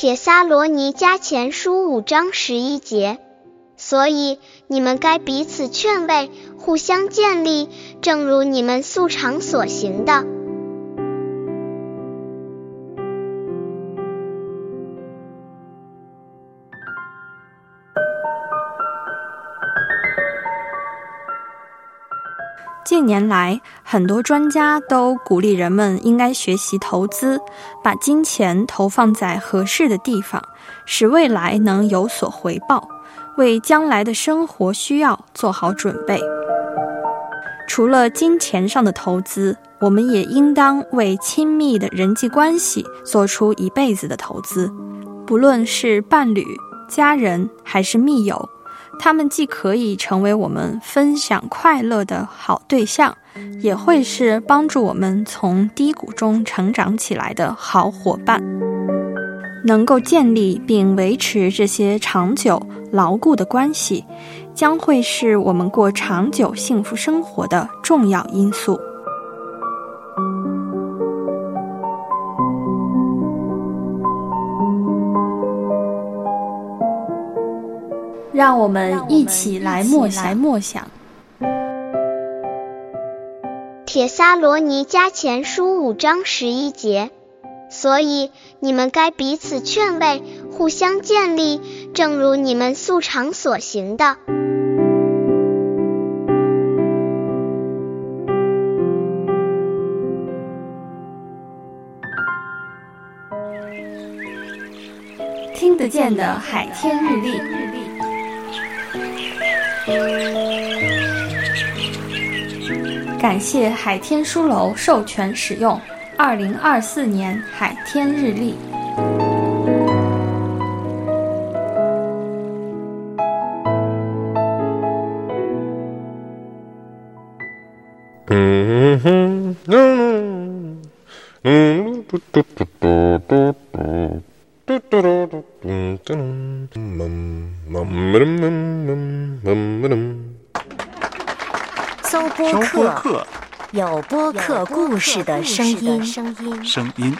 铁撒罗尼迦前书五章十一节，所以你们该彼此劝慰，互相建立，正如你们素常所行的。近年来，很多专家都鼓励人们应该学习投资，把金钱投放在合适的地方，使未来能有所回报，为将来的生活需要做好准备。除了金钱上的投资，我们也应当为亲密的人际关系做出一辈子的投资，不论是伴侣、家人还是密友。他们既可以成为我们分享快乐的好对象，也会是帮助我们从低谷中成长起来的好伙伴。能够建立并维持这些长久牢固的关系，将会是我们过长久幸福生活的重要因素。让我们一起来默想。默想。铁撒罗尼迦前书五章十一节，所以你们该彼此劝慰，互相建立，正如你们素常所行的。听得见的海天日历。感谢海天书楼授权使用。二零二四年海天日历。嗯哼，嗯嗯，嗯嘟嘟嘟嘟嘟。搜播客，有播客故事的声音。声音。